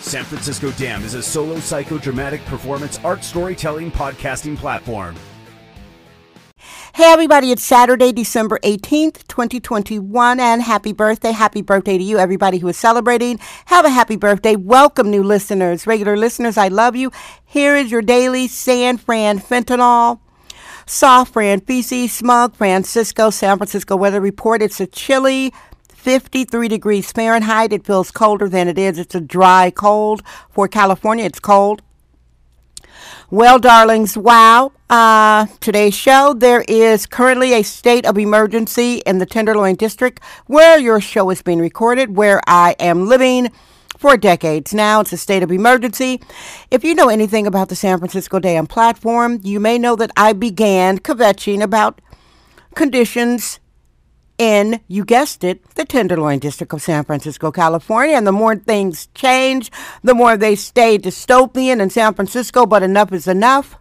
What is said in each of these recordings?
San Francisco Dam is a solo psychodramatic performance art storytelling podcasting platform. Hey, everybody, it's Saturday, December 18th, 2021, and happy birthday. Happy birthday to you, everybody who is celebrating. Have a happy birthday. Welcome, new listeners. Regular listeners, I love you. Here is your daily San Fran fentanyl. Soft Fran, feces, smug, Francisco, San Francisco weather report. It's a chilly 53 degrees Fahrenheit. It feels colder than it is. It's a dry cold. For California, it's cold. Well, darlings, wow. Uh, today's show, there is currently a state of emergency in the Tenderloin District where your show is being recorded, where I am living for decades now. It's a state of emergency. If you know anything about the San Francisco Day Dam platform, you may know that I began kvetching about conditions in, you guessed it, the Tenderloin District of San Francisco, California. And the more things change, the more they stay dystopian in San Francisco, but enough is enough.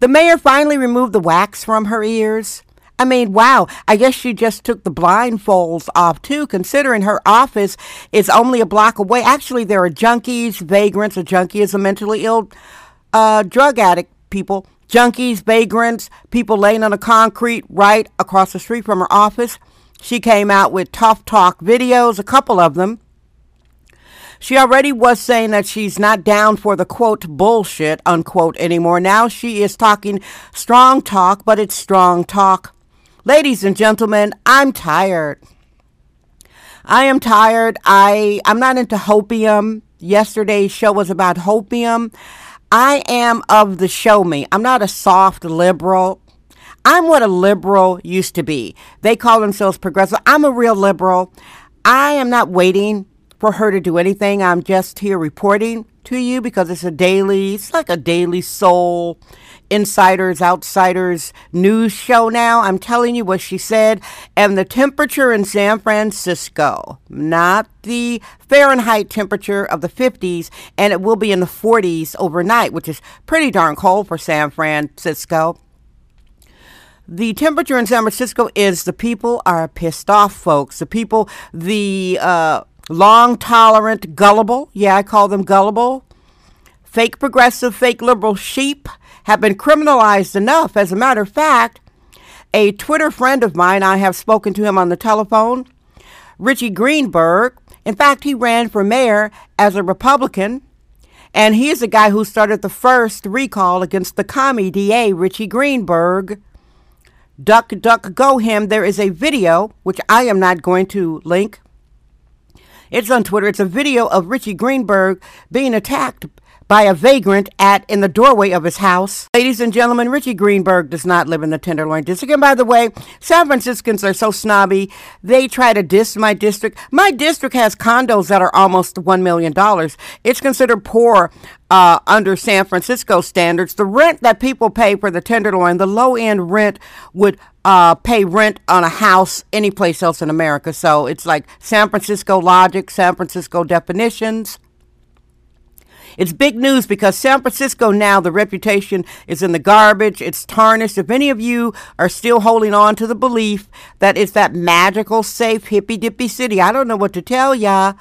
The mayor finally removed the wax from her ears. I mean, wow, I guess she just took the blindfolds off too, considering her office is only a block away. Actually, there are junkies, vagrants. A junkie is a mentally ill uh, drug addict, people junkies, vagrants, people laying on the concrete right across the street from her office. She came out with tough talk videos, a couple of them. She already was saying that she's not down for the quote bullshit unquote anymore. Now she is talking strong talk, but it's strong talk. Ladies and gentlemen, I'm tired. I am tired. I I'm not into hopium. Yesterday's show was about hopium. I am of the show me. I'm not a soft liberal. I'm what a liberal used to be. They call themselves progressive. I'm a real liberal. I am not waiting for her to do anything. I'm just here reporting to you because it's a daily, it's like a daily soul insiders, outsiders news show now. I'm telling you what she said. And the temperature in San Francisco, not the Fahrenheit temperature of the 50s, and it will be in the 40s overnight, which is pretty darn cold for San Francisco. The temperature in San Francisco is the people are pissed off, folks. The people, the uh, long tolerant, gullible, yeah, I call them gullible, fake progressive, fake liberal sheep have been criminalized enough. As a matter of fact, a Twitter friend of mine, I have spoken to him on the telephone, Richie Greenberg. In fact, he ran for mayor as a Republican, and he is the guy who started the first recall against the commie DA, Richie Greenberg. Duck, duck, go him. There is a video, which I am not going to link. It's on Twitter. It's a video of Richie Greenberg being attacked by a vagrant at in the doorway of his house. Ladies and gentlemen, Richie Greenberg does not live in the Tenderloin district. And by the way, San Franciscans are so snobby. They try to diss my district. My district has condos that are almost $1 million. It's considered poor uh, under San Francisco standards. The rent that people pay for the Tenderloin, the low end rent would uh, pay rent on a house any place else in America. So it's like San Francisco logic, San Francisco definitions. It's big news because San Francisco now, the reputation is in the garbage. It's tarnished. If any of you are still holding on to the belief that it's that magical, safe, hippy dippy city, I don't know what to tell ya.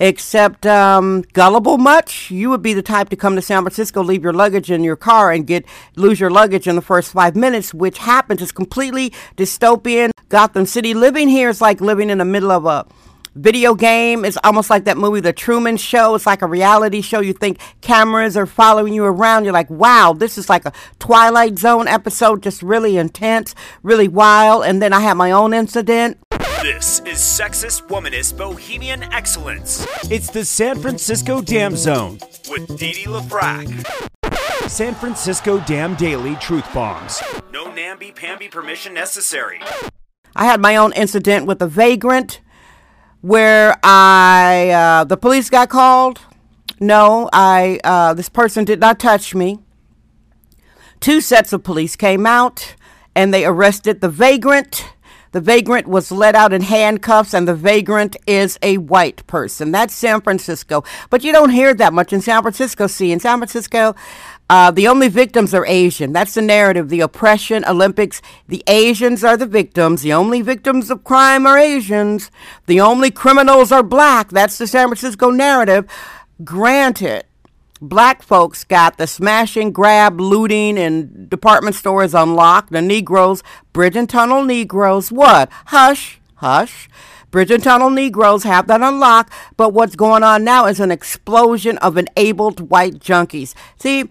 Except um, gullible much, you would be the type to come to San Francisco, leave your luggage in your car, and get lose your luggage in the first five minutes, which happens. It's completely dystopian. Gotham City. Living here is like living in the middle of a video game. It's almost like that movie, The Truman Show. It's like a reality show. You think cameras are following you around. You're like, wow, this is like a Twilight Zone episode, just really intense, really wild. And then I had my own incident. This is Sexist Womanist Bohemian Excellence. It's the San Francisco Dam Zone with Dee LaFrac. San Francisco Dam Daily Truth Bombs. No namby-pamby permission necessary. I had my own incident with a vagrant where I uh, the police got called. no, I uh, this person did not touch me. Two sets of police came out and they arrested the vagrant. The vagrant was let out in handcuffs, and the vagrant is a white person. That's San Francisco. But you don't hear that much in San Francisco. See, in San Francisco, uh, the only victims are Asian. That's the narrative. The oppression Olympics. The Asians are the victims. The only victims of crime are Asians. The only criminals are black. That's the San Francisco narrative. Granted, black folks got the smashing, grab, looting, and department stores unlocked. The Negroes, bridge and tunnel Negroes, what? Hush, hush. Bridge and tunnel Negroes have that unlocked, but what's going on now is an explosion of enabled white junkies. See,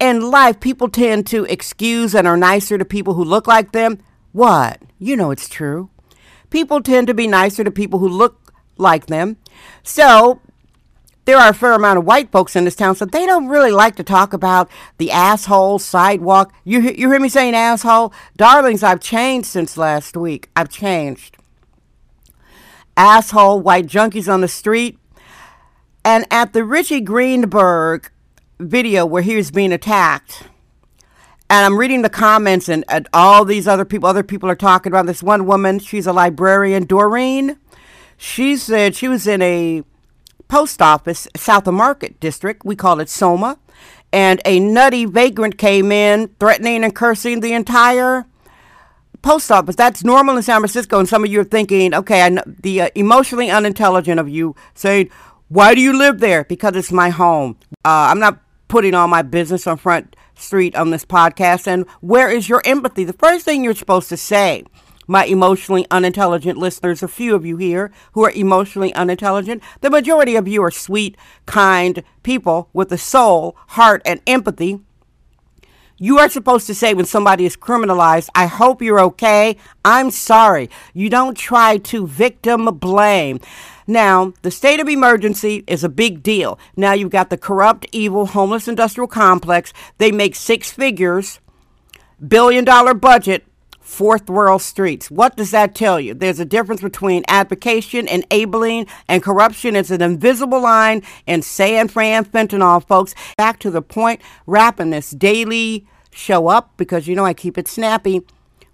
in life, people tend to excuse and are nicer to people who look like them. What? You know it's true. People tend to be nicer to people who look like them. So there are a fair amount of white folks in this town, so they don't really like to talk about the asshole sidewalk. You, you hear me saying asshole? Darlings, I've changed since last week. I've changed. Asshole, white junkies on the street. And at the Richie Greenberg video where he was being attacked, and I'm reading the comments, and, and all these other people, other people are talking about this one woman. She's a librarian, Doreen. She said she was in a post office south of Market District. We call it Soma. And a nutty vagrant came in, threatening and cursing the entire post office. That's normal in San Francisco. And some of you are thinking, okay, I know, the uh, emotionally unintelligent of you saying, why do you live there? Because it's my home. Uh, I'm not putting all my business on Front Street on this podcast. And where is your empathy? The first thing you're supposed to say my emotionally unintelligent listeners, a few of you here who are emotionally unintelligent. The majority of you are sweet, kind people with a soul, heart, and empathy. You are supposed to say when somebody is criminalized, I hope you're okay. I'm sorry. You don't try to victim blame. Now, the state of emergency is a big deal. Now you've got the corrupt, evil, homeless industrial complex. They make six figures, billion dollar budget fourth world streets. What does that tell you? There's a difference between advocation, enabling, and corruption. It's an invisible line in San Fran fentanyl, folks. Back to the point, wrapping this daily show up because you know I keep it snappy.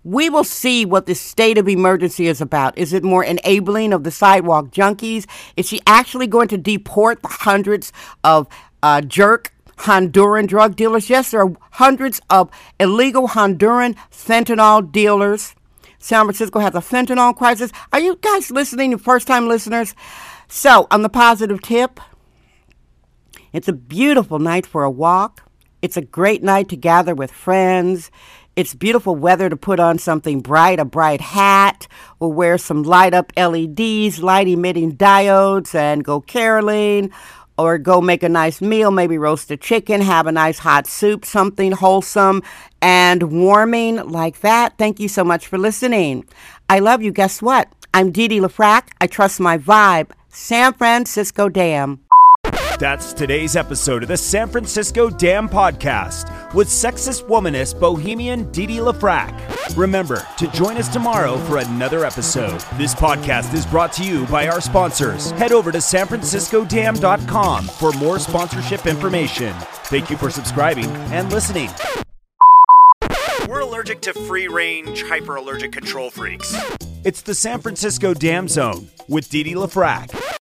We will see what the state of emergency is about. Is it more enabling of the sidewalk junkies? Is she actually going to deport the hundreds of uh, jerk Honduran drug dealers. Yes, there are hundreds of illegal Honduran fentanyl dealers. San Francisco has a fentanyl crisis. Are you guys listening, first time listeners? So, on the positive tip, it's a beautiful night for a walk. It's a great night to gather with friends. It's beautiful weather to put on something bright, a bright hat, or wear some light up LEDs, light emitting diodes, and go caroling or go make a nice meal, maybe roast a chicken, have a nice hot soup, something wholesome and warming like that. Thank you so much for listening. I love you. Guess what? I'm Dee Dee LaFrac. I trust my vibe. San Francisco Dam. That's today's episode of the San Francisco Dam Podcast with sexist womanist bohemian Didi LaFrac. Remember to join us tomorrow for another episode. This podcast is brought to you by our sponsors. Head over to sanfranciscodam.com for more sponsorship information. Thank you for subscribing and listening. We're allergic to free range, hyperallergic control freaks. It's the San Francisco Dam Zone with Didi LaFrac.